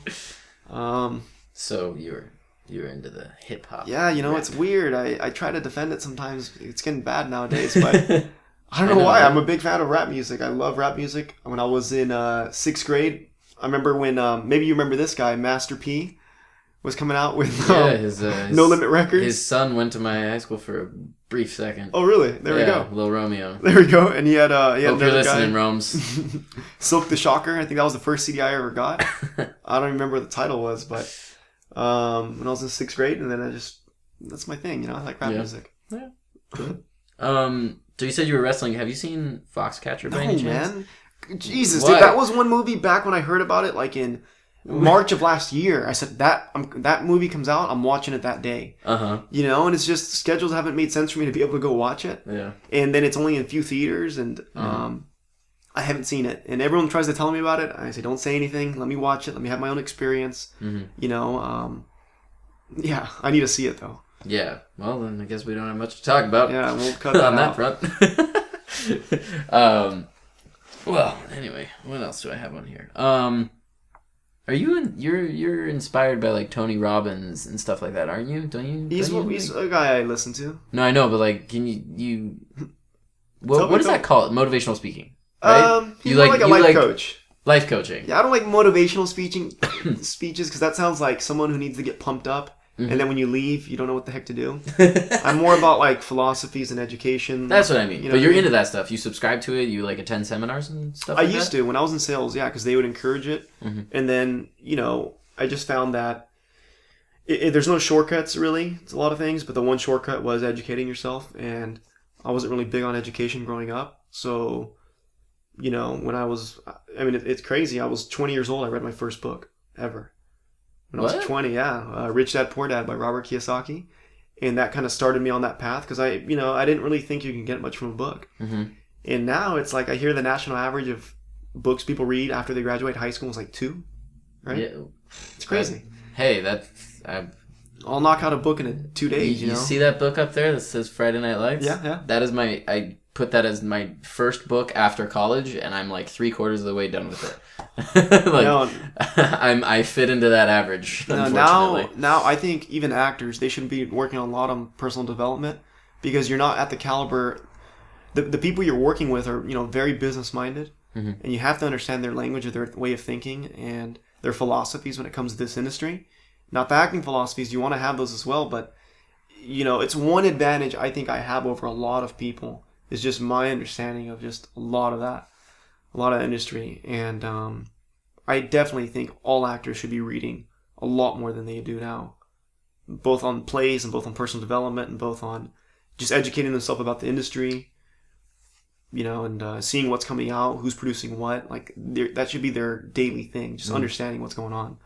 S2: Um,
S1: so you're you're into the hip hop.
S2: yeah, you know
S1: rap.
S2: it's weird. I, I try to defend it sometimes. It's getting bad nowadays, but I
S1: I
S2: don't know,
S1: know,
S2: why. I'm a big fan of rap music. I love rap music. When I was in uh, sixth grade, I remember when um, maybe you remember this guy, Master P, was coming out with
S1: yeah,
S2: um,
S1: his, uh, his
S2: No Limit Records.
S1: His son went to my high school for a brief second.
S2: Oh, really? There we go.
S1: Lil Romeo.
S2: There we go. And he had uh, he had
S1: Hope you're listening,
S2: guy,
S1: Rome's.
S2: Silk the Shocker. I think that was the first CD I ever got. I don't remember what the title was, but um, when I was in sixth grade, and then I just that's my thing. You know, I like rap music.
S1: Yeah.
S2: music.
S1: um, so you said you were wrestling. Have you seen Foxcatcher by
S2: No,
S1: any chance?
S2: man. Jesus,
S1: Why?
S2: dude, that was one movie back when I heard about it, like in March of last year. I said that I'm, that movie comes out, I'm watching it that day.
S1: Uh huh.
S2: You know, and it's just schedules haven't made sense for me to be able to go watch it,
S1: Yeah.
S2: and then it's only in a few theaters, and
S1: Mm-hmm.
S2: um, I haven't seen it. And everyone tries to tell me about it. I say, don't say anything. Let me watch it. Let me have my own experience.
S1: hmm
S2: You know, um, yeah, I need to see it though.
S1: Yeah. Well, then I guess we don't have much to talk about
S2: Yeah, we'll cut that
S1: on that front. um. Well, anyway, what else do I have on here? Um. Are you in, you're you're inspired by like Tony Robbins and stuff like that, aren't you? Don't you?
S2: He's,
S1: don't you,
S2: he's
S1: like-
S2: a guy I listen to.
S1: No, I know, but like, can you you? What, what is
S2: tell
S1: that called? Motivational speaking, right?
S2: Um, he's
S1: You like-
S2: like, a
S1: you
S2: life
S1: like-
S2: coach.
S1: Life coaching.
S2: Yeah, I don't like motivational speeching speeches because that sounds like someone who needs to get pumped up,
S1: Mhm.
S2: and then when you leave, you don't know what the heck to do. I'm more about like philosophies and education.
S1: That's what I mean.
S2: You know
S1: but you're
S2: I mean?
S1: into that stuff. You subscribe to it. You like attend seminars and stuff.
S2: I
S1: like
S2: used
S1: that?
S2: to when I was in sales, yeah, because they would encourage it,
S1: Mhm.
S2: and then you know I just found that it, it- there's no shortcuts really. It's a lot of things, but the one shortcut was educating yourself, and I wasn't really big on education growing up, so you know when I was, I mean it, it's crazy. I was 20 years old. I read my first book ever. When I was 20, yeah, uh, Rich Dad Poor Dad by Robert Kiyosaki, and that kind of started me on that path because I, you know, I didn't really think you can get much from a book.
S1: Mhm.
S2: And now it's like I hear the national average of books people read after they graduate high school is like two, right?
S1: Yeah.
S2: It's crazy.
S1: Hey, that's I,
S2: I'll knock out a book in a, two days.
S1: you,
S2: You,
S1: you
S2: know?
S1: see that book up there that says Friday Night Lights?
S2: Yeah, yeah.
S1: That is my. I put that as my first book after college, and I'm like three quarters of the way done with it. like,
S2: No,
S1: I'm I fit into that average.
S2: no, now, now I think even actors they should be working a lot on personal development because you're not at the caliber. The, the people you're working with are you know very business minded,
S1: Mhm.
S2: and you have to understand their language or their way of thinking and their philosophies when it comes to this industry. Not the acting philosophies, you want to have those as well, but you know, it's one advantage I think I have over a lot of people is just my understanding of just a lot of that, a lot of industry, and um, I definitely think all actors should be reading a lot more than they do now, both on plays and both on personal development and both on just educating themselves about the industry. You know, and uh, seeing what's coming out, who's producing what, like that should be their daily thing. Just
S1: Mhm.
S2: understanding what's going on.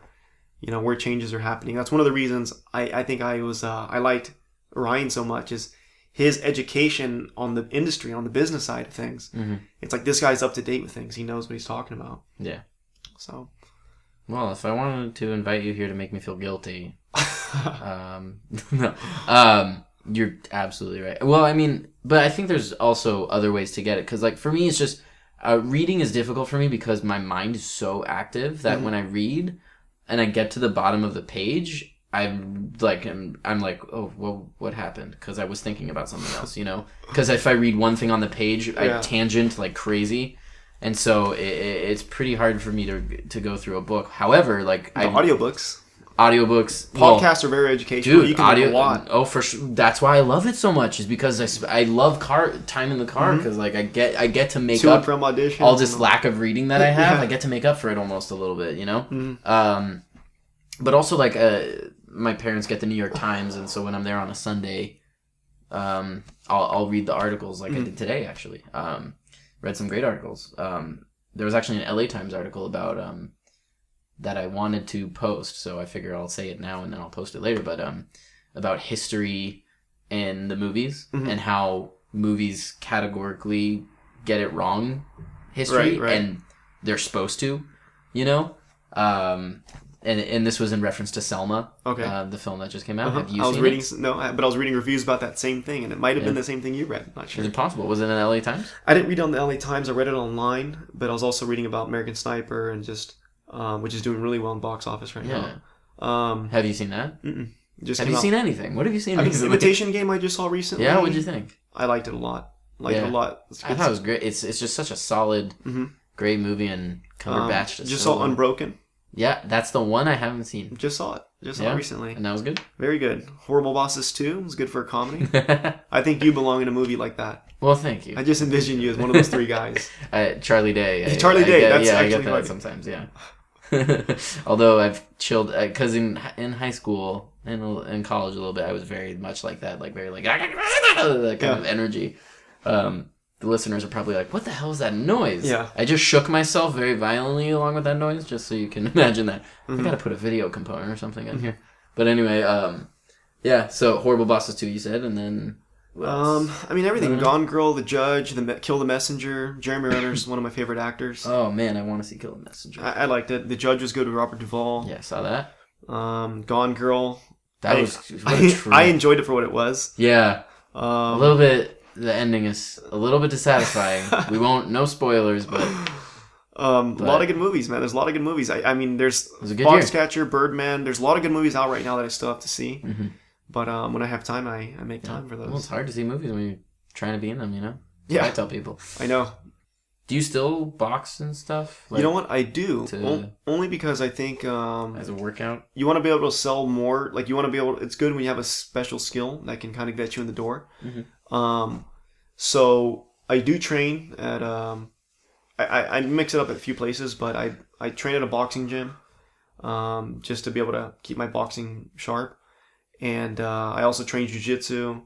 S2: You know where changes are happening. That's one of the reasons I, I think I was uh, I liked Ryan so much is his education on the industry, on the business side of things.
S1: Mhm.
S2: It's like this guy's up to date with things. He knows what he's talking about.
S1: Yeah.
S2: So,
S1: Well, if I wanted to invite you here to make me feel guilty, um, no, um, you're absolutely right. Well, I mean, but I think there's also other ways to get it because, like, for me, it's just uh, reading is difficult for me because my mind is so active that
S2: Mhm.
S1: when I read and I get to the bottom of the page, I'm like, I'm, I'm like, oh, well, what happened? Because I was thinking about something else, you know. Because if I read one thing on the page, I tangent like crazy. And so it, it, it's pretty hard for me to to go through a book. However, like
S2: the
S1: I
S2: audiobooks.
S1: audiobooks. well,
S2: Podcasts are very educational.
S1: dude
S2: you can
S1: audio
S2: a lot.
S1: oh for sure that's why i love it so much is because i, I love car time in the car because like i get i get to make
S2: Mm-hmm. To
S1: up
S2: from audition
S1: all this lack of reading that i have
S2: Yeah.
S1: i get to make up for it almost a little bit you know
S2: Mhm.
S1: um but also like uh my parents get the new york times and so when i'm there on a sunday um i'll, I'll read the articles like i
S2: Mhm.
S1: did today actually um read some great articles um there was actually an la times article about um that I wanted to post, so I figure I'll say it now and then I'll post it later. But um, about history in the movies
S2: Mhm.
S1: and how movies categorically get it wrong, history,
S2: Right, right.
S1: and they're supposed to, you know. Um, and and this was in reference to Selma,
S2: Okay.
S1: uh, the film that just came out.
S2: Uh-huh.
S1: Have you
S2: I was
S1: seen
S2: reading
S1: it?
S2: no, I- but I was reading reviews about that same thing, and it might have been the same thing you read. Not sure.
S1: Is it possible? Was it in the LA Times?
S2: I didn't read it on the LA Times. I read it online, but I was also reading about American Sniper and just, um, which is doing really well in box office right
S1: Yeah.
S2: now. Um,
S1: Have you seen that?
S2: mm-mm. just
S1: Have you
S2: out.
S1: seen anything? What have you seen?
S2: I mean,
S1: recently?
S2: Imitation Game I just saw recently.
S1: Yeah, what'd you think?
S2: I liked it a lot. Liked it a lot. It's
S1: I thought it was great. It's it's just such a solid,
S2: Mhm.
S1: great movie, and
S2: Um,
S1: Cumberbatch. does
S2: just saw. Unbroken.
S1: Yeah, that's the one I haven't seen.
S2: Just saw it. Just saw
S1: Yeah?
S2: it recently.
S1: And that was good.
S2: Very good. Horrible Bosses 2 was good for a comedy. I think you belong in a movie like that.
S1: well, thank you.
S2: I just envision you as one of those three guys.
S1: Uh, Charlie Day. I-
S2: Charlie
S1: I
S2: Day,
S1: get-
S2: that's
S1: yeah, I get that sometimes. Yeah. Although I've chilled, because in in high school and in college a little bit, I was very much like that, like very like that kind of energy. Um, the listeners are probably like, "What the hell is that noise?"
S2: Yeah.
S1: I just shook myself very violently along with that noise, just so you can imagine that.
S2: Mhm.
S1: I gotta put a video component or something in here. But anyway, um, yeah. So horrible bosses 2, you said, and then?
S2: Um, I mean everything.
S1: Mhm.
S2: Gone Girl, The Judge, The Me- Kill the Messenger. Jeremy Renner's one of my favorite actors.
S1: oh man, I want to see Kill the Messenger.
S2: I, I liked it. The Judge was good with Robert Duvall.
S1: yeah, I saw that.
S2: Um, Gone Girl.
S1: That
S2: I-
S1: was
S2: I. I enjoyed it for what it was.
S1: Yeah,
S2: Um,
S1: a little bit. The ending is a little bit dissatisfying. we won't. No spoilers, but
S2: Um, a lot of good movies, man. There's a lot of good movies. I, I mean, there's
S1: good year.
S2: Birdman. There's a lot of good movies out right now that I still have to see.
S1: Mhm.
S2: But um, when I have time, I, I make time for
S1: Well, it's hard to see movies when you're trying to be in them. You know. I
S2: Yeah, I
S1: tell people.
S2: I know.
S1: Do you still box and stuff?
S2: you know what? I do
S1: to-
S2: O- only because I think um,
S1: As a workout.
S2: you want to be able to sell more. Like you want to be able. It's good when you have a special skill that can kind of get you in the door.
S1: Mhm.
S2: Um, so I do train at. Um, I, I, mix it up at a few places, but I I train at a boxing gym, um, just to be able to keep my boxing sharp, and uh, I also train jujitsu.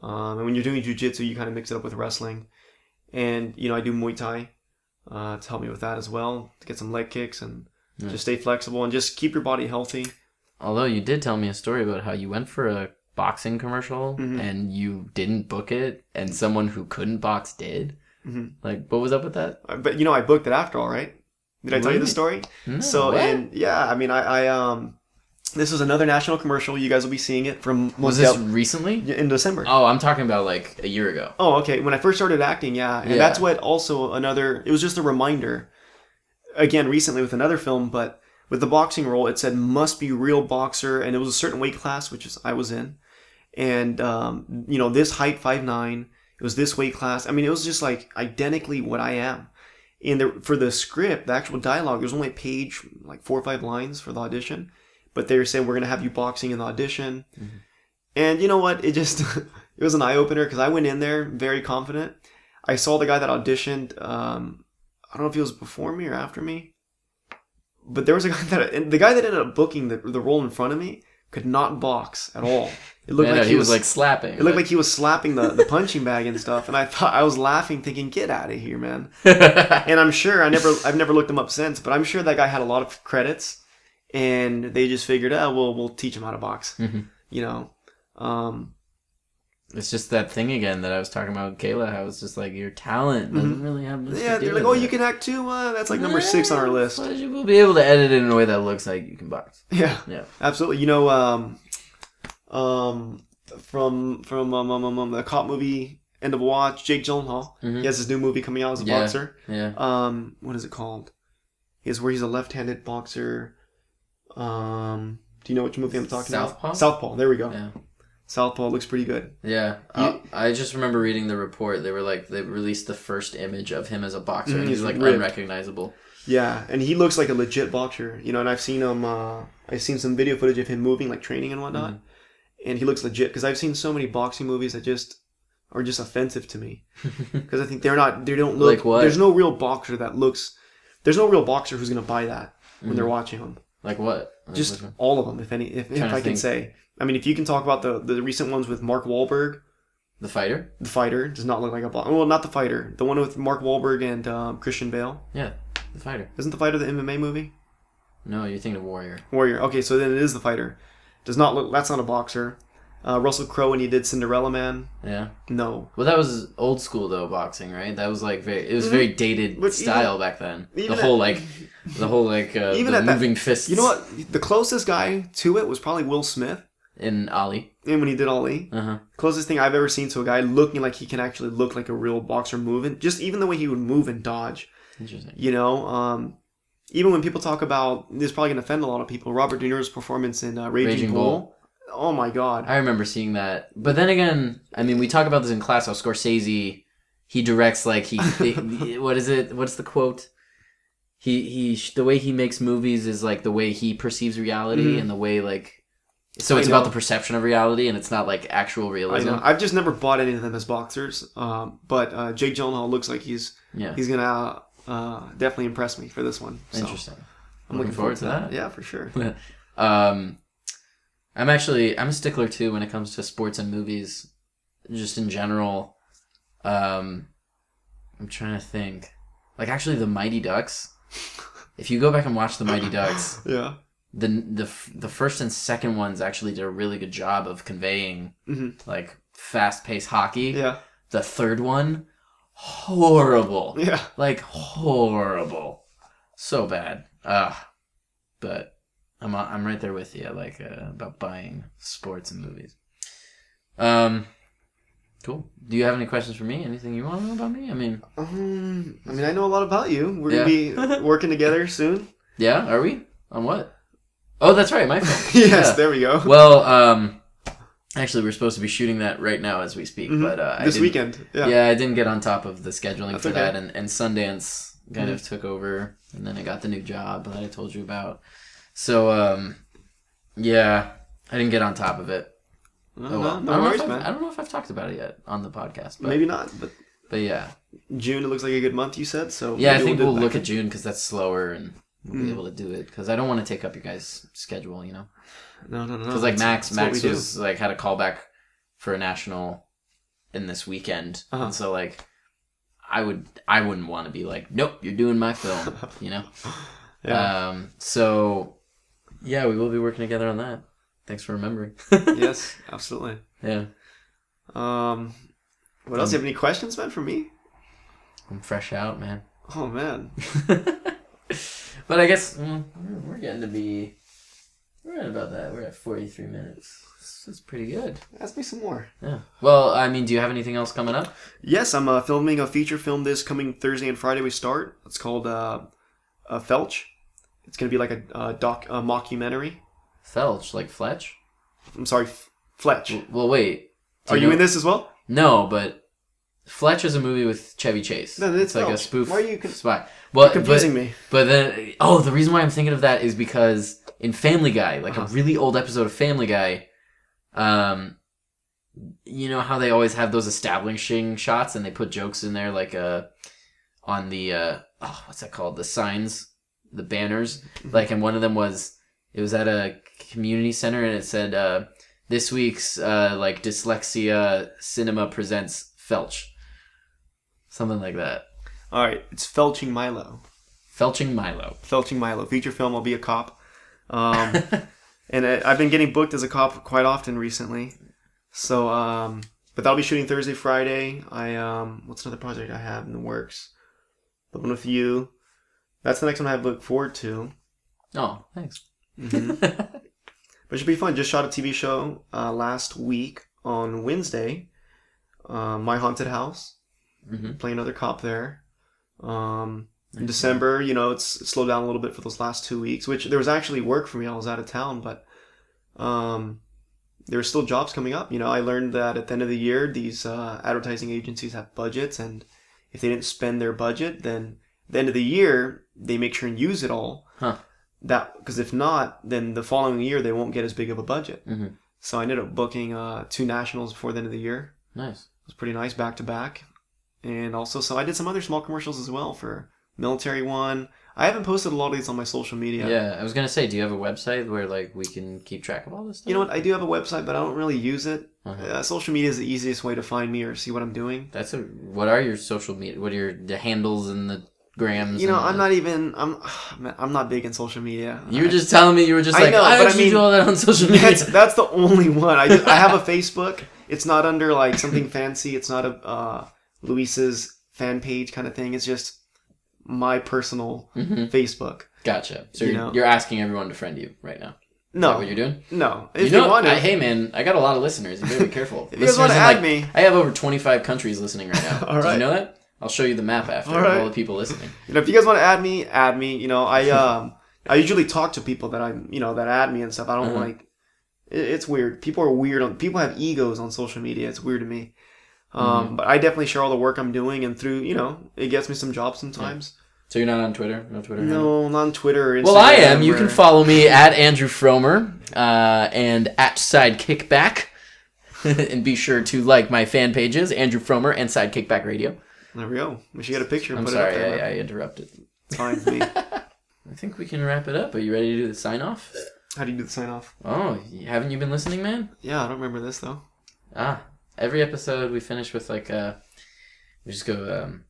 S2: Um, and when you're doing jujitsu, you kind of mix it up with wrestling, and you know I do Muay Thai uh, to help me with that as well to get some leg kicks and
S1: Yeah.
S2: just stay flexible and just keep your body healthy.
S1: Although you did tell me a story about how you went for a boxing commercial
S2: Mhm.
S1: and you didn't book it, and someone who couldn't box did.
S2: Mhm.
S1: Like, what was up with that?
S2: Uh, But you know, I booked it after all, right? Did I tell you the story?
S1: No,
S2: so,
S1: what?
S2: and yeah, I mean, I, I um, this was another national commercial. You guys will be seeing it from
S1: was this recently?
S2: in December.
S1: Oh, I'm talking about like a year ago.
S2: Oh, okay. When I first started acting, yeah, and
S1: Yeah.
S2: that's what also another. It was just a reminder. Again, recently with another film, but with the boxing role, it said must be real boxer, and it was a certain weight class, which is I was in, and um, you know this height five nine. It was this weight class. I mean, it was just like identically what I am. And the for the script, the actual dialogue, there's only a page, like four or five lines for the audition, but they were saying we're gonna have you boxing in the audition,
S1: Mhm.
S2: and you know what? It just it was an eye opener because I went in there very confident. I saw the guy that auditioned. Um, I don't know if he was before me or after me, but there was a guy that and the guy that ended up booking the, the role in front of me could not box at all. It looked
S1: Yeah,
S2: like
S1: no,
S2: he, was,
S1: like slapping.
S2: it looked like he was slapping the, the punching bag and stuff, and I thought I was laughing, thinking, "Get out of here, man!" And I'm sure I never I've never looked him up since, but I'm sure that guy had a lot of credits, and they just figured, "Oh, well, we'll teach him how to box,"
S1: Mhm.
S2: you know. Um,
S1: It's just that thing again that I was talking about with Kayla. How it's just like your talent doesn't really have. much to
S2: Mm-hmm. yeah, they're like, "Oh, you can act too." Uh, that's like number six on our list.
S1: You will be able to edit it in a way that looks like you can box.
S2: Yeah,
S1: Yeah.
S2: absolutely. You know, um, um, from from um, um, um, um, the cop movie End of Watch, Jake Gyllenhaal.
S1: Mhm.
S2: He has his new movie coming out as a
S1: Yeah.
S2: boxer.
S1: Yeah.
S2: Um, what is it called? Is where he's a left-handed boxer. Um, do you know which movie I'm talking about?
S1: Southpaw?
S2: about? Southpaw. There we go.
S1: Yeah.
S2: Southpaw looks pretty good.
S1: Yeah,
S2: You-
S1: uh, I just remember reading the report. They were like, they released the first image of him as a boxer,
S2: Mhm,
S1: and he's
S2: he's
S1: like
S2: ripped.
S1: unrecognizable.
S2: Yeah, and he looks like a legit boxer. You know, and I've seen him. Uh, I've seen some video footage of him moving, like training and whatnot,
S1: Mm-hmm.
S2: and he looks legit. Because I've seen so many boxing movies that just are just offensive to me. Because I think they're not, they don't look.
S1: Like what?
S2: There's no real boxer that looks. There's no real boxer who's gonna buy that when they're watching them.
S1: Like what? Like
S2: Just all of them, if any, if, if I can say. I mean, if you can talk about the the recent ones with Mark Wahlberg,
S1: the fighter.
S2: the fighter does not look like a boxer. Well, not the fighter. The one with Mark Wahlberg and um, Christian Bale.
S1: Yeah, the fighter.
S2: Isn't the fighter the MMA movie?
S1: No, you're thinking of Warrior.
S2: Warrior. Okay, so then it is the fighter. Does not look. That's not a boxer. Uh, Russell Crowe when he did Cinderella Man.
S1: Yeah.
S2: No.
S1: Well, that was old school though boxing, right? That was like very. It was very dated
S2: Mm-hmm. But
S1: style back then. The whole
S2: at-
S1: like, the whole like uh,
S2: Even
S1: the
S2: at that-
S1: moving fists.
S2: You know what? The closest guy to it was probably Will Smith.
S1: In Ali.
S2: And when he did Ali,
S1: Uh huh.
S2: closest thing I've ever seen to a guy looking like he can actually look like a real boxer moving. Just even the way he would move and dodge.
S1: Interesting.
S2: You know, um, even when people talk about this, is probably gonna offend a lot of people. Robert De Niro's performance in uh, Raging,
S1: Raging
S2: Bull.
S1: Bull.
S2: Oh my God.
S1: I remember seeing that, but then again, I mean, we talk about this in class. How Scorsese, he directs like he. what is it? What's the quote? He he. The way he makes movies is like the way he perceives reality,
S2: Mhm.
S1: and the way like. So it's about the perception of reality, and it's not like actual
S2: I
S1: realism.
S2: I've just never bought any of them as boxers. Um, but uh, Jake Gyllenhaal looks like he's
S1: Yeah,
S2: he's gonna uh, definitely impress me for this one. So
S1: interesting.
S2: I'm looking forward to that. Yeah, for sure.
S1: Um, I'm actually I'm a stickler too when it comes to sports and movies, just in general. Um, I'm trying to think. Like actually, the Mighty Ducks. If you go back and watch the Mighty Ducks,
S2: Yeah.
S1: the the the first and second ones actually did a really good job of conveying
S2: Mhm.
S1: like fast paced hockey.
S2: Yeah.
S1: The third one, horrible.
S2: Yeah.
S1: Like horrible, so bad. Ah, but I'm I'm right there with you. Like uh, about buying sports and movies. Um, cool. Do you have any questions for me? Anything you want to know about me? I mean,
S2: Um, I mean, I know a lot about you. We're
S1: Yeah.
S2: gonna be working together soon.
S1: yeah. Are we on what? Oh, that's right. My phone.
S2: yes,
S1: Yeah.
S2: there we go.
S1: Well, um, actually, we're supposed to be shooting that right now as we speak,
S2: Mhm.
S1: but uh,
S2: this weekend. Yeah.
S1: Yeah. I didn't get on top of the scheduling
S2: That's
S1: for
S2: okay.
S1: that, and, and Sundance kind
S2: Mhm.
S1: of took over, and then I got the new job that I told you about. So, um, yeah, I didn't get on top of it.
S2: No,
S1: Oh, well.
S2: no,
S1: I, don't know
S2: worries,
S1: if I've-
S2: man.
S1: I don't know if I've talked about it yet on the podcast, but
S2: Maybe not, but
S1: but yeah,
S2: June it looks like a good month. You said so.
S1: yeah. I think we'll look at June because that's slower, and we'll be
S2: Mm.
S1: able to do it because I don't want to take up your guys' schedule, you know.
S2: No, no, no.
S1: Because like Max, Max
S2: we do.
S1: was like had a callback for a national in this weekend,
S2: Uh-huh.
S1: and so like I would I wouldn't want to be like, nope, you're doing my film, you know.
S2: Yeah.
S1: Um. So yeah, we will be working together on that. Thanks for remembering.
S2: yes, absolutely.
S1: Yeah,
S2: Um, what else? You have any questions, man, for me?
S1: I'm fresh out, man.
S2: Oh man.
S1: but I guess mm, we're- we're getting to be. We're at about that. We're at 43 minutes. That's pretty good.
S2: Ask me some more.
S1: Yeah. Well, I mean, do you have anything else coming up?
S2: Yes, I'm uh, filming a feature film this coming Thursday and Friday. We start. It's called uh, uh, Felch. It's gonna be like a, uh doc, a mockumentary.
S1: Felch, like Fletch.
S2: I'm sorry, F- Fletch.
S1: Well, wait. Do
S2: Are you
S1: know-
S2: in this as well?
S1: No, but Fletch is a movie with Chevy Chase.
S2: No, it's
S1: like a spoof.
S2: Why are you con-
S1: spy? Well,
S2: Confusing
S1: but,
S2: me.
S1: But then, oh, the reason why I'm thinking of that is because in Family Guy, like
S2: Uh-huh.
S1: a really old episode of Family Guy, um, you know how they always have those establishing shots and they put jokes in there, like uh, on the uh, oh, what's that called? The signs, the banners.
S2: Mm-hmm.
S1: Like, and one of them was it was at a community center and it said uh, this week's uh, like dyslexia cinema presents Felch, something like that.
S2: All right, it's Felching Milo.
S1: Felching Milo.
S2: Felching Milo feature film. I'll be a cop. Um, and I, I've been getting booked as a cop quite often recently. So, um, but that'll be shooting Thursday, Friday. I um, what's another project I have in the works? The one with you. That's the next one I look forward to.
S1: oh, thanks.
S2: Mhm. But it should be fun. Just shot a TV show uh, last week on Wednesday. Uh, My Haunted House.
S1: hmm
S2: Play another cop there. Um, in December, you know, it's, slowed down a little bit for those last two weeks, which there was actually work for me. I was out of town, but um, there were still jobs coming up. You know, I learned that at the end of the year, these uh, advertising agencies have budgets, and if they didn't spend their budget, then the end of the year, they make sure and use it all.
S1: Huh.
S2: that because if not, then the following year they won't get as big of a budget.
S1: Mhm.
S2: So I ended up booking uh, two nationals before the end of the year.
S1: Nice.
S2: It was pretty nice back to back, and also so I did some other small commercials as well for military one. I haven't posted a lot of these on my social media.
S1: Yeah. I was gonna say, do you have a website where like we can keep track of all this stuff?
S2: You know what? I do have a website, but I don't really use it.
S1: Uh-huh.
S2: Uh, social media is the easiest way to find me or see what I'm doing.
S1: That's a. What are your social media? What are your the handles and the grams?
S2: You know, I'm not even. I'm. I'm not big in social media.
S1: You were just telling me you were just
S2: I
S1: like
S2: know,
S1: I
S2: but I mean,
S1: do all that on social media.
S2: That's that's the only one. I just, I have a Facebook. It's not under like something fancy. It's not a uh, Luis's fan page kind of thing. It's just my personal
S1: hmm
S2: Facebook.
S1: Gotcha. So
S2: You
S1: you're,
S2: know.
S1: you're asking everyone to friend you right now.
S2: No,
S1: what you're doing?
S2: no.
S1: You
S2: If
S1: know,
S2: you, want to,
S1: hey man, I got a lot of listeners. You better be careful.
S2: if you guys want to add
S1: like,
S2: me,
S1: I have over 25 countries listening right now.
S2: All
S1: Did you know that? I'll show you the map after
S2: All
S1: all the people listening.
S2: you know, if you guys want to add me, add me. You know, I um, I usually talk to people that I'm, you know, that add me and stuff. I don't
S1: Uh-huh.
S2: like. It, it's weird. People are weird on. People have egos on social media. It's weird to me. Um,
S1: Mm-hmm.
S2: but I definitely share all the work I'm doing, and through you know, it gets me some jobs sometimes.
S1: So you're not on Twitter? No Twitter? handle?
S2: No, not on Twitter. Or
S1: Well, I
S2: Instagram
S1: am. You can follow me at Andrew Fromer uh, and at Sidekickback. and be sure to like my fan pages, Andrew Fromer and Sidekickback Radio.
S2: There we go. We should get a picture and
S1: I'm
S2: put
S1: sorry,
S2: it up there.
S1: I, I interrupted.
S2: It's fine with me.
S1: I think we can wrap it up. Are you ready to do the sign off?
S2: How do you do the sign off?
S1: Oh, haven't you been listening, man?
S2: Yeah, I don't remember this though.
S1: Ah, every episode we finish with like uh we just go um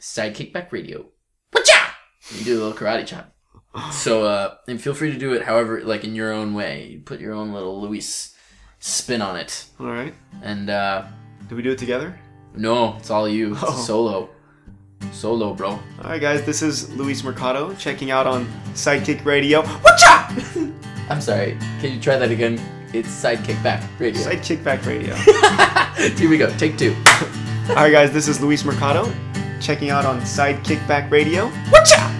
S1: Sidekickback Radio. Whatcha? You do a little karate chop. So uh and feel free to do it however like in your own way. You put your own little Luis spin on it.
S2: All right.
S1: And uh
S2: Do we do it together?
S1: No, it's all you. It's
S2: Oh.
S1: solo. Solo, bro.
S2: All right, guys. This is Luis Mercado checking out on Sidekick Radio. Whatcha?
S1: I'm sorry. Can you try that again? It's Sidekick Back Radio.
S2: Sidekick Back Radio.
S1: Here we go. Take two.
S2: All right, guys. This is Luis Mercado checking out on Sidekick Back Radio. Whatcha?